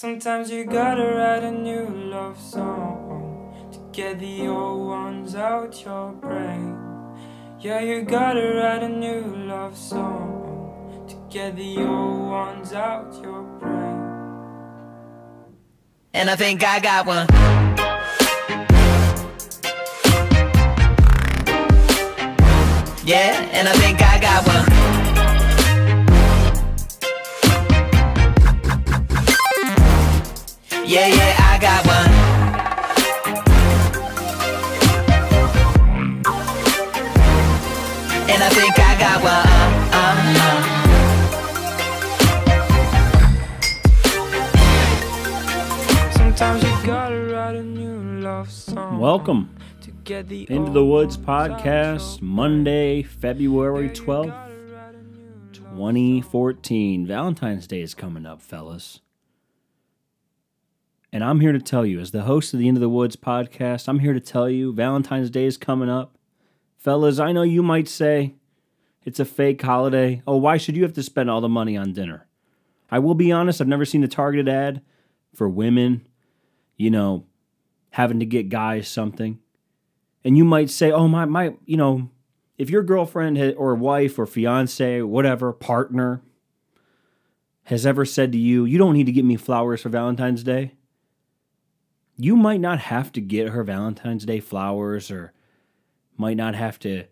Sometimes you gotta write a new love song to get the old ones out your brain. Yeah, you gotta write a new love song to get the old ones out your brain. And I think I got one. Yeah, and I think I got one. Yeah, yeah, I got one. And I think I got one. Uh, uh. Sometimes you gotta write a new love song. Welcome to get the into the Woods ones out your podcast, Monday, February 12th, gotta write a new love 2014. Valentine's Day is coming up, fellas. And I'm here to tell you, as the host of the Into the Woods podcast, I'm here to tell you Valentine's Day is coming up. Fellas, I know you might say it's a fake holiday. Oh, why should you have to spend all the money on dinner? I will be honest, I've never seen a targeted ad for women, you know, having to get guys something. And you might say, oh, my, my, you know, if your girlfriend or wife or fiance, whatever, partner has ever said to you, you don't need to get me flowers for Valentine's Day, you might not have to get her Valentine's Day flowers or might not have to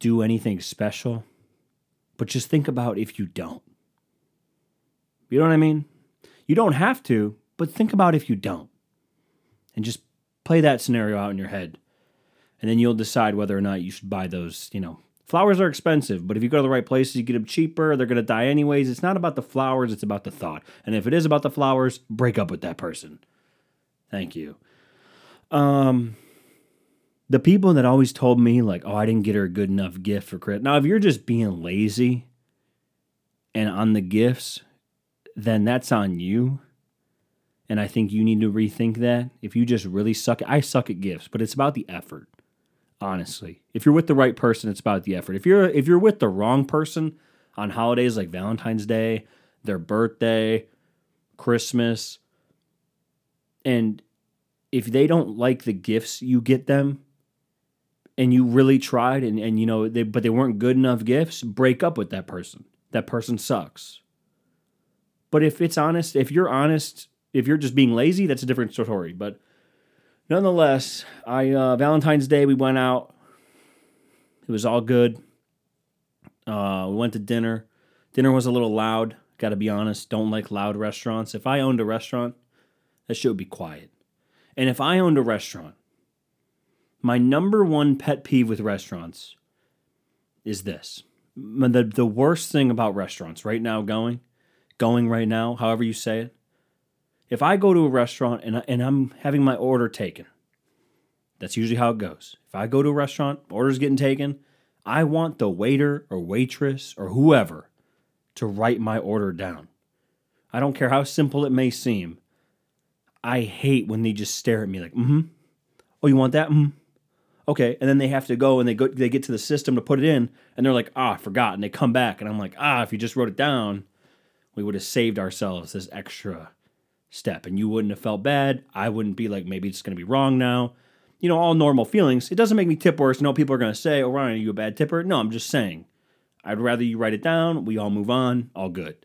do anything special. But just think about if you don't. You know what I mean? You don't have to, but think about if you don't. And just play that scenario out in your head. And then you'll decide whether or not you should buy those, you know. Flowers are expensive, but if you go to the right places, you get them cheaper. They're going to die anyways. It's not about the flowers, it's about the thought. And if it is about the flowers, break up with that person. Thank you. Um the people that always told me like, "Oh, I didn't get her a good enough gift for Christmas." Now, if you're just being lazy and on the gifts, then that's on you. And I think you need to rethink that. If you just really suck, I suck at gifts, but it's about the effort. Honestly, if you're with the right person, it's about the effort. If you're if you're with the wrong person on holidays like Valentine's Day, their birthday, Christmas, and if they don't like the gifts you get them, and you really tried and, and you know they but they weren't good enough gifts, break up with that person. That person sucks. But if it's honest, if you're honest, if you're just being lazy, that's a different story. But nonetheless, I uh, Valentine's Day we went out. It was all good. Uh, we went to dinner. Dinner was a little loud. Got to be honest. Don't like loud restaurants. If I owned a restaurant, that shit would be quiet. And if I owned a restaurant, my number one pet peeve with restaurants is this. The, the worst thing about restaurants right now going, going right now, however you say it, if I go to a restaurant and, I, and I'm having my order taken, that's usually how it goes. If I go to a restaurant, order's getting taken, I want the waiter or waitress or whoever to write my order down. I don't care how simple it may seem. I hate when they just stare at me like, mm-hmm. Oh, you want that? Mm-hmm. Okay. And then they have to go and they go they get to the system to put it in and they're like, ah, I forgot. And they come back and I'm like, ah, if you just wrote it down, we would have saved ourselves this extra step. And you wouldn't have felt bad. I wouldn't be like, maybe it's gonna be wrong now. You know, all normal feelings. It doesn't make me tip worse. No, people are gonna say, Oh, Ryan, are you a bad tipper? No, I'm just saying. I'd rather you write it down, we all move on, all good.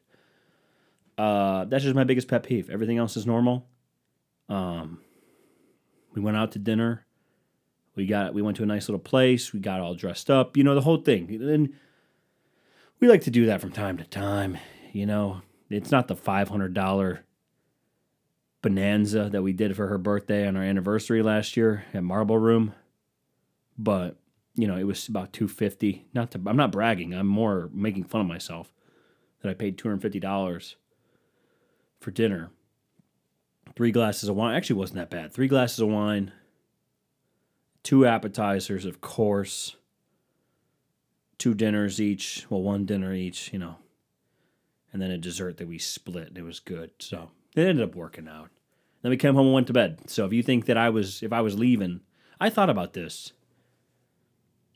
Uh, that's just my biggest pet peeve. Everything else is normal. Um, we went out to dinner. We got we went to a nice little place. We got all dressed up. You know the whole thing. And we like to do that from time to time. You know, it's not the five hundred dollar bonanza that we did for her birthday on our anniversary last year at Marble Room, but you know it was about two fifty. Not to I'm not bragging. I'm more making fun of myself that I paid two hundred fifty dollars for dinner three glasses of wine. Actually, wasn't that bad. Three glasses of wine, two appetizers, of course, two dinners each. Well, one dinner each, you know, and then a dessert that we split. And It was good. So it ended up working out. Then we came home and went to bed. So if you think that I was, if I was leaving, I thought about this.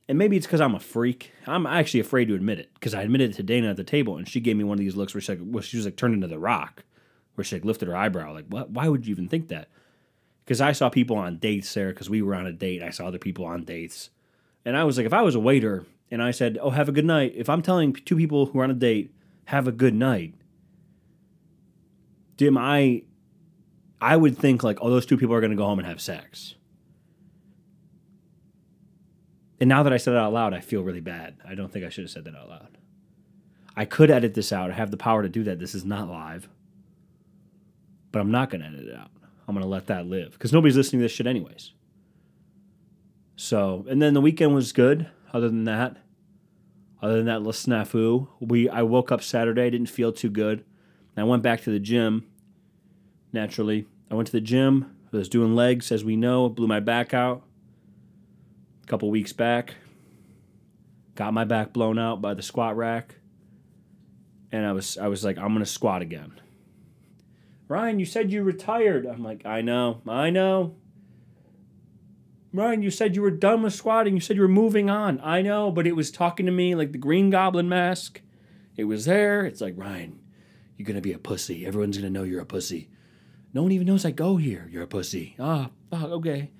And maybe it's because I'm a freak. I'm actually afraid to admit it because I admitted it to Dana at the table, and she gave me one of these looks where she, like, well, she was like turned into the rock. Where she like lifted her eyebrow, like, what? Why would you even think that? Because I saw people on dates there, because we were on a date. I saw other people on dates. And I was like, if I was a waiter and I said, oh, have a good night, if I'm telling two people who are on a date, have a good night, Dim, I I would think like, oh, those two people are gonna go home and have sex. And now that I said it out loud, I feel really bad. I don't think I should have said that out loud. I could edit this out. I have the power to do that. This is not live. But I'm not going to edit it out. I'm going to let that live because nobody's listening to this shit, anyways. So, and then the weekend was good. Other than that, other than that little snafu, we I woke up Saturday, didn't feel too good. And I went back to the gym. Naturally, I went to the gym. I was doing legs, as we know. Blew my back out a couple weeks back. Got my back blown out by the squat rack, and I was I was like, I'm gonna squat again. Ryan, you said you retired. I'm like, I know, I know. Ryan, you said you were done with squatting. You said you were moving on. I know, but it was talking to me like the Green Goblin mask. It was there. It's like, Ryan, you're going to be a pussy. Everyone's going to know you're a pussy. No one even knows I go here. You're a pussy. Ah, fuck, okay.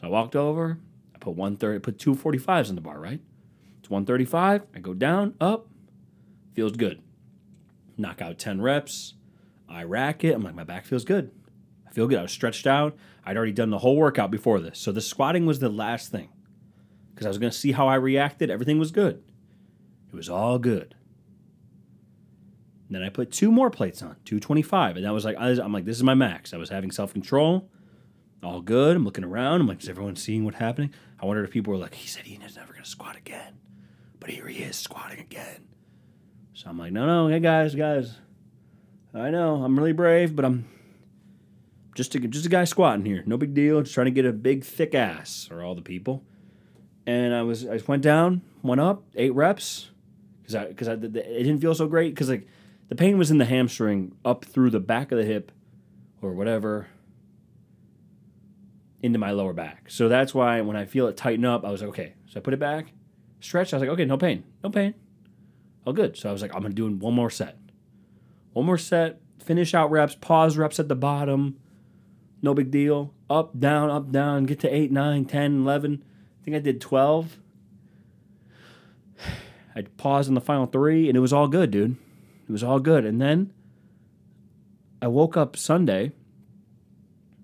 So I walked over. I put 130, I put two 45s on the bar, right? It's 135. I go down, up. Feels good. Knock out 10 reps. I rack it. I'm like, my back feels good. I feel good. I was stretched out. I'd already done the whole workout before this. So the squatting was the last thing because I was going to see how I reacted. Everything was good. It was all good. And then I put two more plates on, 225. And that was like, I'm like, this is my max. I was having self control. All good. I'm looking around. I'm like, is everyone seeing what's happening? I wondered if people were like, he said he's never going to squat again. But here he is squatting again. So I'm like, no, no, hey guys, guys. I know I'm really brave, but I'm just a, just a guy squatting here. No big deal. Just trying to get a big thick ass or all the people. And I was I went down, went up, eight reps because I because I it didn't feel so great because like the pain was in the hamstring up through the back of the hip or whatever into my lower back. So that's why when I feel it tighten up, I was like, okay. So I put it back, stretched. I was like, okay, no pain, no pain, all good. So I was like, I'm gonna do one more set, one more set, finish out reps, pause reps at the bottom, no big deal. Up, down, up, down, get to 8, 9, 10, 11. I think I did 12. I paused in the final three, and it was all good, dude. It was all good. And then I woke up Sunday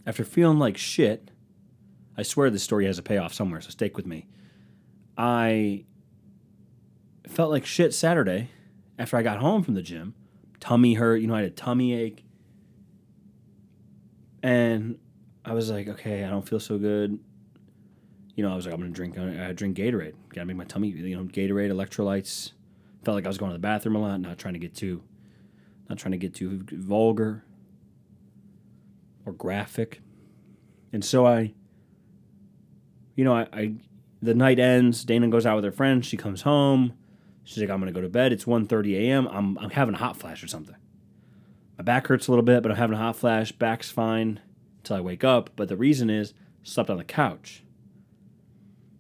after feeling like shit. I swear this story has a payoff somewhere, so stick with me. I felt like shit Saturday after I got home from the gym. Tummy hurt, you know, I had a tummy ache. And I was like, okay, I don't feel so good. You know, I was like, I'm gonna drink, uh, I drink Gatorade. Gotta make my tummy, you know, Gatorade, electrolytes. Felt like I was going to the bathroom a lot. Not trying to get too, not trying to get too vulgar or graphic. And so I, you know, I, I the night ends. Dana goes out with her friends. She comes home. She's like, I'm gonna go to bed. It's 1.30 a.m. I'm I'm having a hot flash or something. My back hurts a little bit, but I'm having a hot flash. Back's fine until I wake up. But the reason is slept on the couch.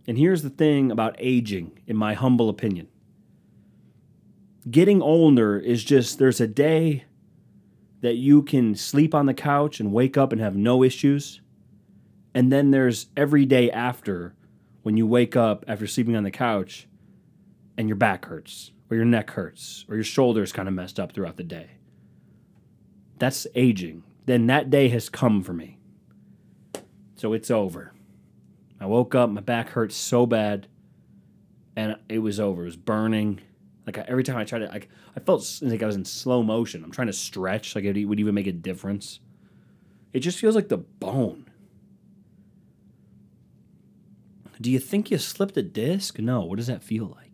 And here's the thing about aging, in my humble opinion. Getting older is just there's a day that you can sleep on the couch and wake up and have no issues. And then there's every day after when you wake up after sleeping on the couch and your back hurts or your neck hurts or your shoulders kind of messed up throughout the day. That's aging. Then that day has come for me. So it's over. I woke up, my back hurt so bad, and it was over. It was burning. Like I, every time I tried to, like I felt like I was in slow motion. I'm trying to stretch, like it would even make a difference. It just feels like the bone. Do you think you slipped a disc? No. What does that feel like?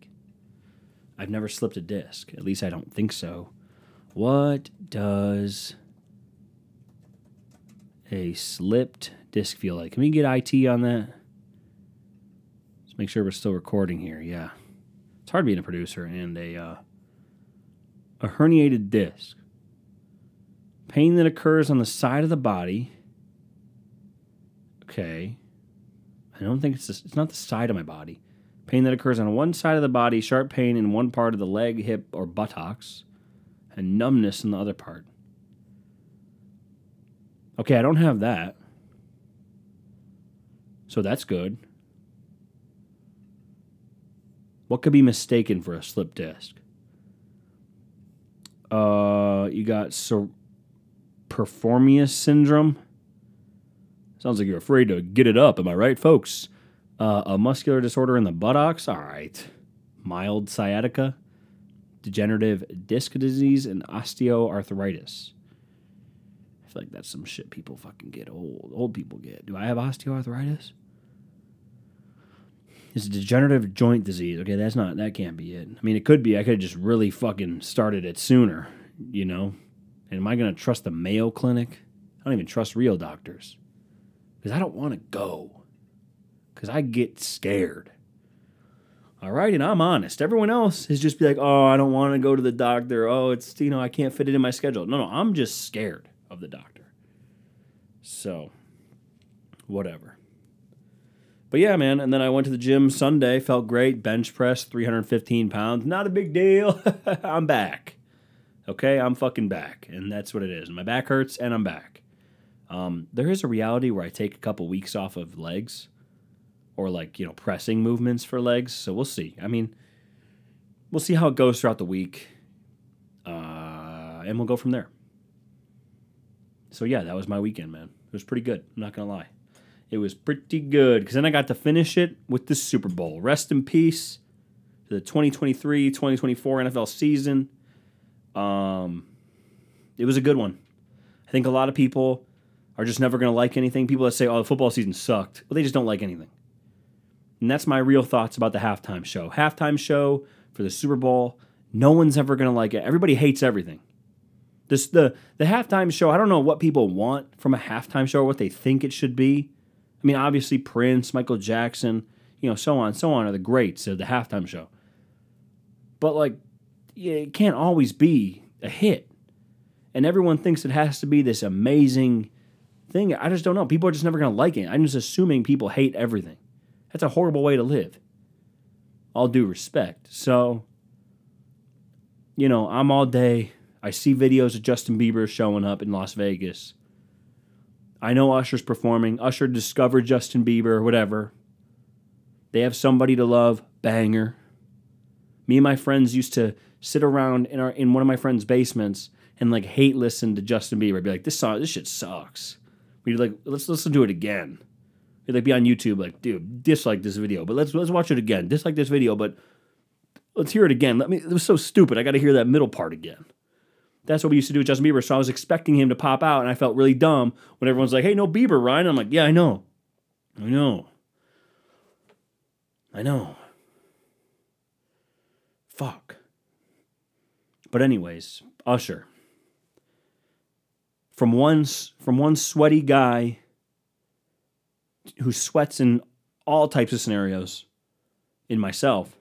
I've never slipped a disc. At least I don't think so. What does a slipped disc feel like? Can we get IT on that? Let's make sure we're still recording here. Yeah. It's hard being a producer and a uh, a herniated disc. Pain that occurs on the side of the body. Okay. I don't think it's the, it's not the side of my body. Pain that occurs on one side of the body, sharp pain in one part of the leg, hip, or buttocks and numbness in the other part. Okay, I don't have that. So that's good. What could be mistaken for a slip disc? Uh, you got so piriformis syndrome. Sounds like you're afraid to get it up. Am I right, folks? Uh, a muscular disorder in the buttocks. All right. Mild sciatica, degenerative disc disease, and osteoarthritis. I feel like that's some shit people fucking get old. Old people get. Do I have osteoarthritis? It's a degenerative joint disease. Okay, that's not. That can't be it. I mean, it could be. I could have just really fucking started it sooner. You know. And am I gonna trust the Mayo Clinic? I don't even trust real doctors because I don't want to go because I get scared. All right, and I'm honest. Everyone else is just be like, oh, I don't want to go to the doctor. Oh, it's, you know, I can't fit it in my schedule. No, no, I'm just scared of the doctor. So, whatever. But yeah, man. And then I went to the gym Sunday, felt great. Bench press, 315 pounds. Not a big deal. I'm back. Okay, I'm fucking back. And that's what it is. My back hurts and I'm back. Um, there is a reality where I take a couple weeks off of legs or like, you know, pressing movements for legs. So we'll see. I mean, we'll see how it goes throughout the week. Uh, and we'll go from there. So yeah, that was my weekend, man. It was pretty good. I'm not going to lie. It was pretty good because then I got to finish it with the Super Bowl. Rest in peace to the 2023 2024 NFL season. Um, it was a good one. I think a lot of people are just never going to like anything. People that say, oh, the football season sucked, well, they just don't like anything. And that's my real thoughts about the halftime show. Halftime show for the Super Bowl, no one's ever going to like it. Everybody hates everything. This the the halftime show, I don't know what people want from a halftime show or what they think it should be. I mean, obviously Prince, Michael Jackson, you know, so on, so on are the greats of the halftime show. But like it can't always be a hit. And everyone thinks it has to be this amazing thing. I just don't know. People are just never going to like it. I'm just assuming people hate everything. That's a horrible way to live. All due respect. So, you know, I'm all day. I see videos of Justin Bieber showing up in Las Vegas. I know Usher's performing. Usher discovered Justin Bieber, whatever. They have somebody to love, banger. Me and my friends used to sit around in our in one of my friends' basements and like hate listen to Justin Bieber. I'd be like, this song, this shit sucks. We'd be like, let's listen to it again. We'd like be on YouTube, like, dude, dislike this video, but let's let's watch it again. Dislike this video, but let's hear it again. Let me. It was so stupid. I got to hear that middle part again. That's what we used to do with Justin Bieber. So I was expecting him to pop out, and I felt really dumb when everyone's like, "Hey, no Bieber, Ryan." I'm like, "Yeah, I know, I know, I know." Fuck. But anyways, Usher. From one from one sweaty guy who sweats in all types of scenarios in myself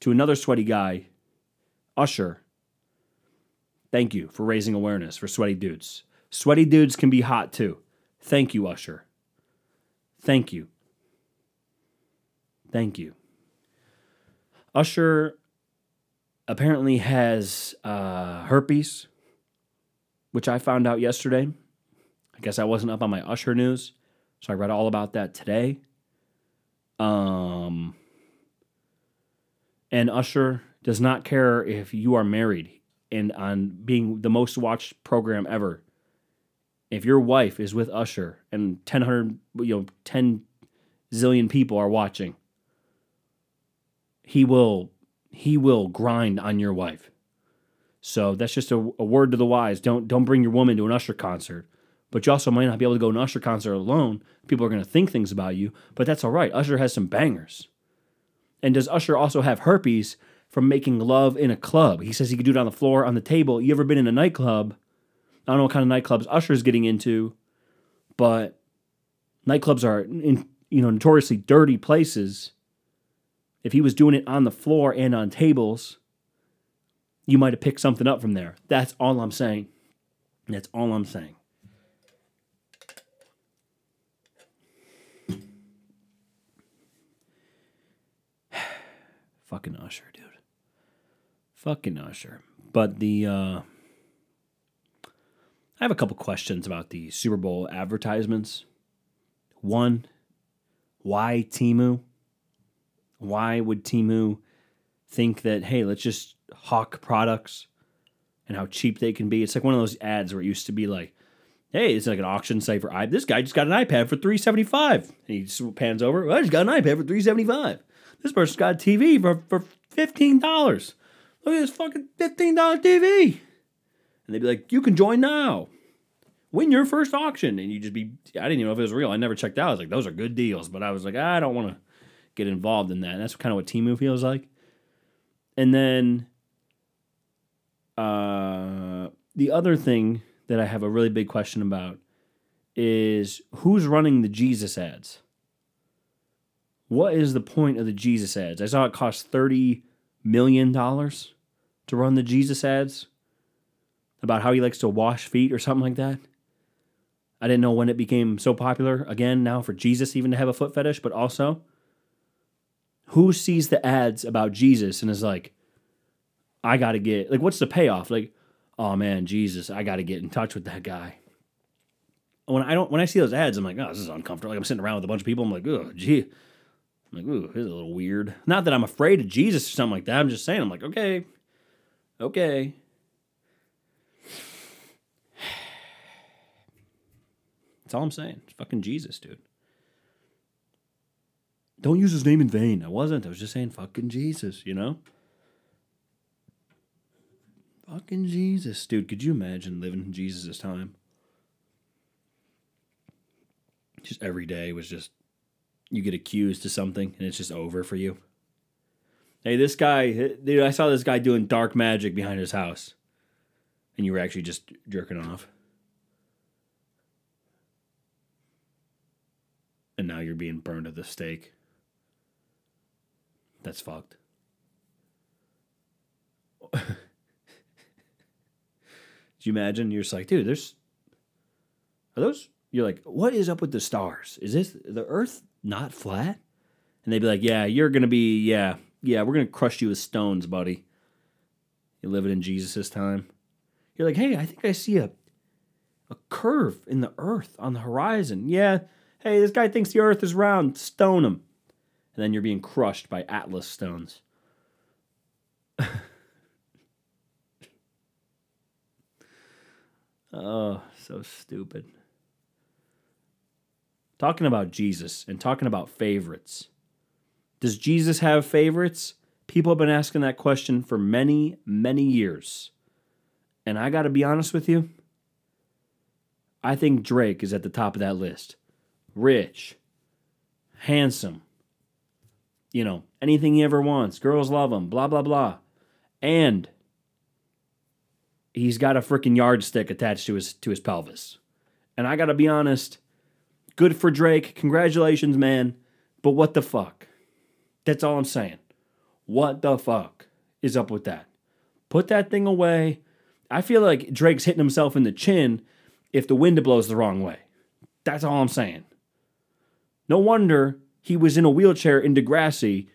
to another sweaty guy, Usher. Thank you for raising awareness for sweaty dudes. Sweaty dudes can be hot too. Thank you, Usher. Thank you. Thank you. Usher apparently has uh, herpes, which I found out yesterday. I guess I wasn't up on my Usher news, so I read all about that today. Um, and Usher does not care if you are married and on being the most watched program ever. If your wife is with Usher and 10, you know, 10 zillion people are watching, he will he will grind on your wife. So that's just a, a, word to the wise. Don't don't bring your woman to an Usher concert. But you also might not be able to go to an Usher concert alone. People are going to think things about you, but that's all right. Usher has some bangers. And does Usher also have herpes from making love in a club? He says he could do it on the floor, on the table. You ever been in a nightclub? I don't know what kind of nightclubs Usher's getting into, but nightclubs are in, you know notoriously dirty places if he was doing it on the floor and on tables, you might have picked something up from there. That's all I'm saying. That's all I'm saying. Fucking Usher, dude. Fucking Usher. But the uh I have a couple questions about the Super Bowl advertisements. One, why Temu? Why would Temu think that, hey, let's just hawk products and how cheap they can be? It's like one of those ads where it used to be like, hey, it's like an auction site for iPad. This guy just got an iPad for 375 And he just pans over, well, I just got an iPad for 375 This person's got a TV for, for $15. Look at this fucking $15 TV. And they'd be like, you can join now. Win your first auction. And you just be, I didn't even know if it was real. I never checked out. I was like, those are good deals. But I was like, I don't want to get involved in that. And that's kind of what Temu feels like. And then uh, the other thing that I have a really big question about is who's running the Jesus ads? What is the point of the Jesus ads? I saw it cost $30 million to run the Jesus ads about how he likes to wash feet or something like that. I didn't know when it became so popular again now for Jesus even to have a foot fetish, but also who sees the ads about Jesus and is like, I got to get, like, what's the payoff? Like, oh man, Jesus, I got to get in touch with that guy. When I don't, when I see those ads, I'm like, oh, this is uncomfortable. Like I'm sitting around with a bunch of people. I'm like, oh, gee, I'm like, ooh, this is a little weird. Not that I'm afraid of Jesus or something like that. I'm just saying, I'm like, okay, okay. That's all I'm saying. It's fucking Jesus, dude. Don't use his name in vain. I wasn't. I was just saying fucking Jesus, you know? Fucking Jesus. Dude, could you imagine living in Jesus' time? Just every day was just, you get accused of something and it's just over for you. Hey, this guy, dude, I saw this guy doing dark magic behind his house. And you were actually just jerking off. And now you're being burned at the stake. That's fucked. Do you imagine? You're just like, dude, there's are those? You're like, what is up with the stars? Is this the Earth not flat? And they'd be like, yeah, you're gonna be, yeah, yeah, we're gonna crush you with stones, buddy. You're living in Jesus' time. You're like, hey, I think I see a a curve in the Earth on the horizon. Yeah, hey, this guy thinks the Earth is round. Stone him. And then you're being crushed by Atlas stones. Oh, so stupid. Talking about Jesus and talking about favorites. Does Jesus have favorites? People have been asking that question for many, many years. And I got to be honest with you. I think Drake is at the top of that list. Rich, handsome, you know, anything he ever wants. Girls love him, blah, blah, blah. And he's got a freaking yardstick attached to his to his pelvis. And I got to be honest, good for Drake. Congratulations, man. But what the fuck? That's all I'm saying. What the fuck is up with that? Put that thing away. I feel like Drake's hitting himself in the chin if the wind blows the wrong way. That's all I'm saying. No wonder he was in a wheelchair in Degrassi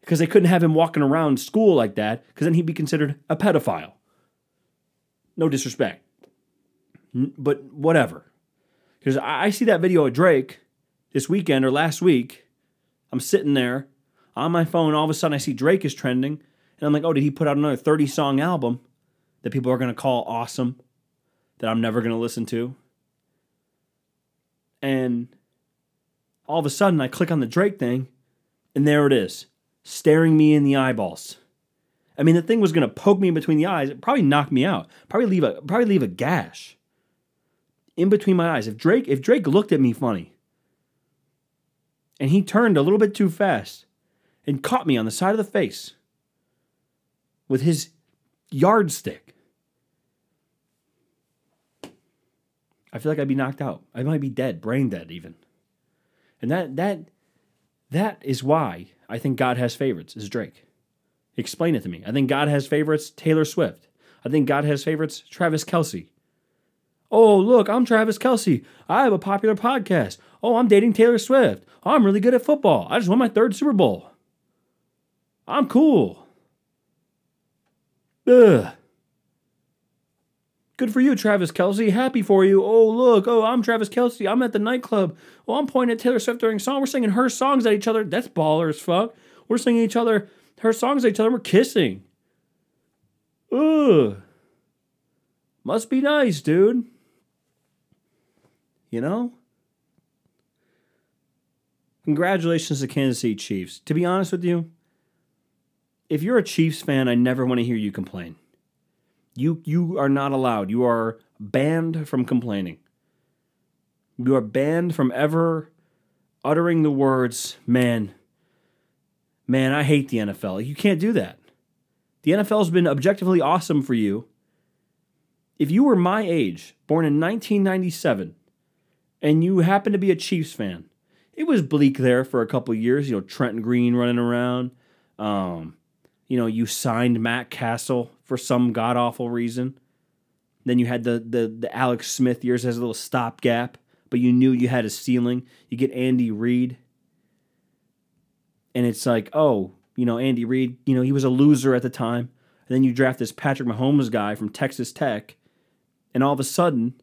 because they couldn't have him walking around school like that because then he'd be considered a pedophile. No disrespect. But whatever. Because I see that video of Drake this weekend or last week. I'm sitting there on my phone. All of a sudden, I see Drake is trending. And I'm like, oh, did he put out another 30 song album that people are going to call awesome that I'm never going to listen to? And all of a sudden, I click on the Drake thing, and there it is, staring me in the eyeballs. I mean, the thing was going to poke me between the eyes, it probably knock me out, probably leave a probably leave a gash in between my eyes. If Drake if Drake looked at me funny and he turned a little bit too fast and caught me on the side of the face with his yardstick, I feel like I'd be knocked out. I might be dead, brain dead even. And that that that is why I think God has favorites is Drake. Explain it to me. I think God has favorites Taylor Swift. I think God has favorites Travis Kelce. Oh, look, I'm Travis Kelce. I have a popular podcast. Oh, I'm dating Taylor Swift. Oh, I'm really good at football. I just won my third Super Bowl. I'm cool. Ugh. Good for you, Travis Kelce. Happy for you. Oh, look. Oh, I'm Travis Kelce. I'm at the nightclub. Oh, I'm pointing at Taylor Swift during song. We're singing her songs at each other. That's baller as fuck. We're singing each other, her songs at each other. We're kissing. Ugh. Must be nice, dude. You know? Congratulations to Kansas City Chiefs. To be honest with you, if you're a Chiefs fan, I never want to hear you complain. You you are not allowed. You are banned from complaining. You are banned from ever uttering the words, "Man, man, I hate the NFL." You can't do that. The NFL's been objectively awesome for you. If you were my age, born in 1997, and you happen to be a Chiefs fan, it was bleak there for a couple years. You know, Trenton Green running around. Um, you know, you signed Matt Cassel for some god awful reason. Then you had the, the the Alex Smith years as a little stopgap, but you knew you had a ceiling. You get Andy Reid, and it's like, oh, you know, Andy Reid, you know, he was a loser at the time. And then you draft this Patrick Mahomes guy from Texas Tech, and all of a sudden,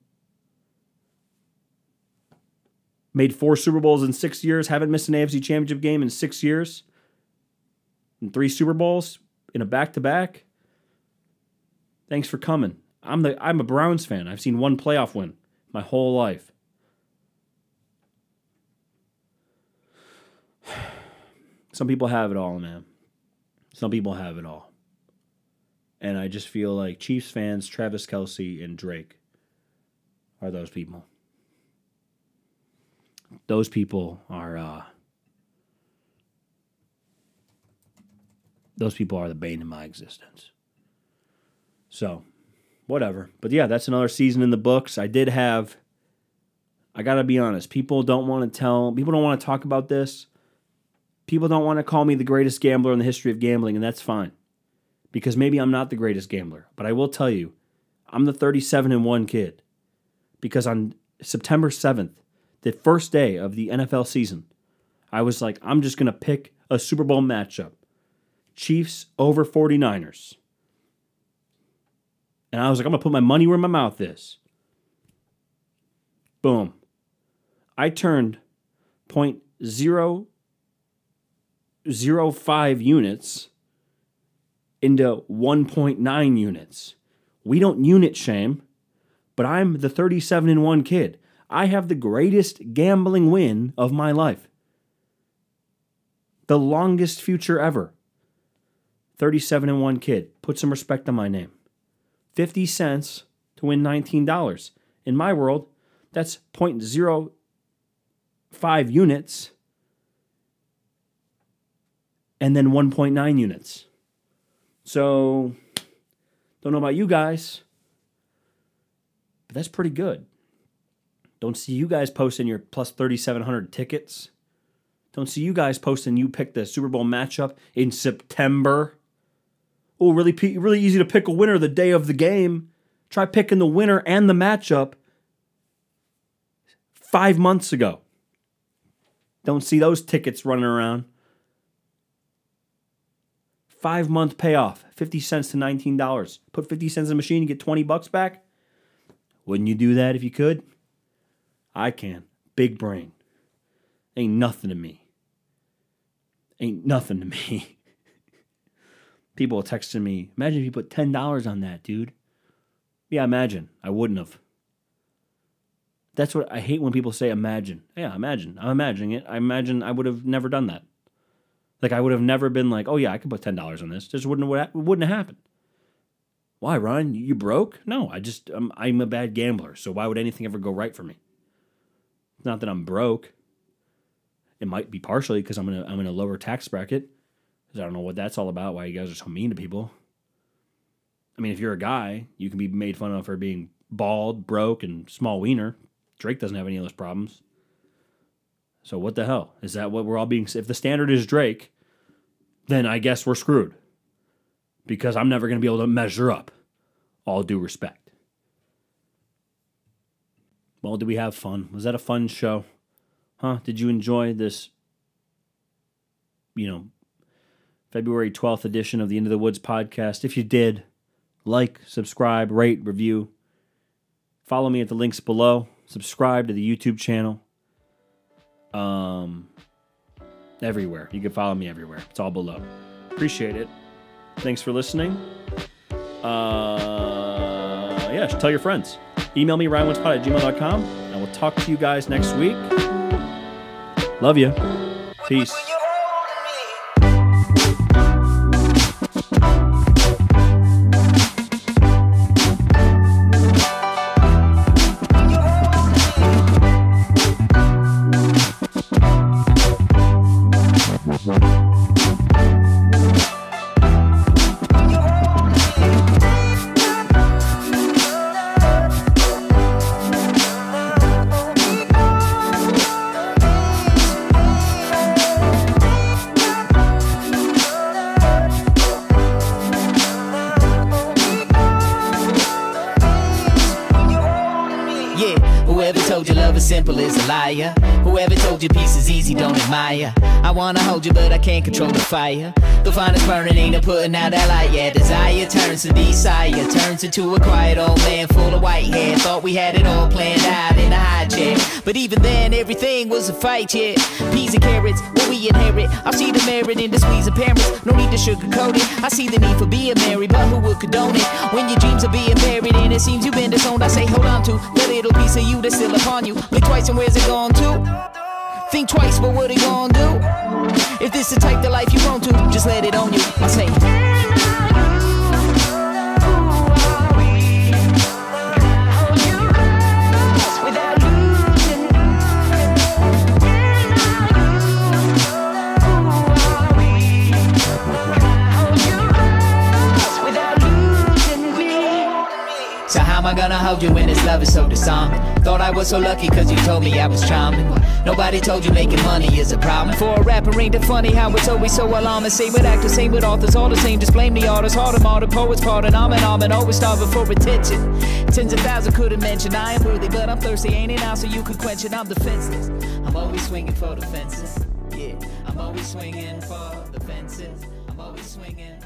made four Super Bowls in six years, haven't missed an AFC championship game in six years, and three Super Bowls in a back to back. Thanks for coming. I'm the I'm a Browns fan. I've seen one playoff win my whole life. Some people have it all, man. Some people have it all. And I just feel like Chiefs fans, Travis Kelce, and Drake are those people. Those people are uh those people are the bane of my existence. So, whatever. But yeah, that's another season in the books. I did have I got to be honest, people don't want to tell, people don't want to talk about this. People don't want to call me the greatest gambler in the history of gambling, and that's fine. Because maybe I'm not the greatest gambler, but I will tell you, I'm the 37 and 1 kid. Because on September 7th, the first day of the NFL season, I was like, I'm just going to pick a Super Bowl matchup Chiefs over 49ers. And I was like, I'm going to put my money where my mouth is. Boom. I turned 0.005 units into 1.9 units. We don't unit shame, but I'm the 37 and 1 kid. I have the greatest gambling win of my life. The longest future ever. 37 and 1 kid. Put some respect on my name. 50 cents to win $19. In my world, that's 0.05 units and then 1.9 units. So, don't know about you guys, but that's pretty good. Don't see you guys posting your plus 3,700 tickets. Don't see you guys posting you picked the Super Bowl matchup in September. Oh, really, really easy to pick a winner the day of the game. Try picking the winner and the matchup five months ago. Don't see those tickets running around. Five month payoff, 50 cents to $19. Put 50 cents in the machine and get 20 bucks back. Wouldn't you do that if you could? I can. Big brain. Ain't nothing to me. Ain't nothing to me. People texting me, imagine if you put $10 on that, dude. Yeah, imagine. I wouldn't have. That's what I hate when people say imagine. Yeah, imagine. I'm imagining it. I imagine I would have never done that. Like I would have never been like, oh yeah, I could put ten dollars on this. Just wouldn't have, wouldn't have happened. Why, Ryan? You broke? No, I just I'm, I'm a bad gambler. So why would anything ever go right for me? It's not that I'm broke. It might be partially because I'm in a I'm in a lower tax bracket. Because I don't know what that's all about. Why you guys are so mean to people. I mean, if you're a guy, you can be made fun of for being bald, broke, and small wiener. Drake doesn't have any of those problems. So what the hell? Is that what we're all being if the standard is Drake, then I guess we're screwed. Because I'm never going to be able to measure up. All due respect. Well, did we have fun? Was that a fun show? Huh? Did you enjoy this you know, February 12th edition of the Into the Woods podcast? If you did, like, subscribe, rate, review. Follow me at the links below. Subscribe to the YouTube channel. Um, everywhere. You can follow me everywhere. It's all below. Appreciate it. Thanks for listening. Uh, yeah, tell your friends. Email me, ryanwoodspod at gmail.com, and we'll talk to you guys next week. Love you. Peace. Simple is liar. Whoever told you peace is easy, don't admire. I wanna hold you, but I can't control the fire. The finest burning ain't no putting out that light. Yeah, desire turns to desire, turns into a quiet old man full of white hair. Thought we had it all planned out in a high chair. But even then, everything was a fight, yeah. Peas and carrots, what we inherit. I see the merit in the squeeze of parents. No need to sugarcoat it. I see the need for being married, but who would condone it? When your dreams are being buried and it seems you've been disowned, I say hold on to the little piece of you that's still upon you. Blink twice and where's Think twice, but what it gonna do? If this is the type of life you want to, just let it on you. I say. So how am I gonna hold you when this love is so disarming? Thought I was so lucky cause you told me I was charming. Nobody told you making money is a problem. For a rapper ain't it funny how it's always so alarming. Same with actors, same with authors, all the same. Just blame the artists, hard all the poets, pardon, I'm an almond, always starving for attention. Tens of thousands couldn't mention I am worthy, but I'm thirsty, ain't it now? So you can quench it, I'm defenseless. I'm always swinging for the fences. Yeah. I'm always swinging for the fences. I'm always swinging.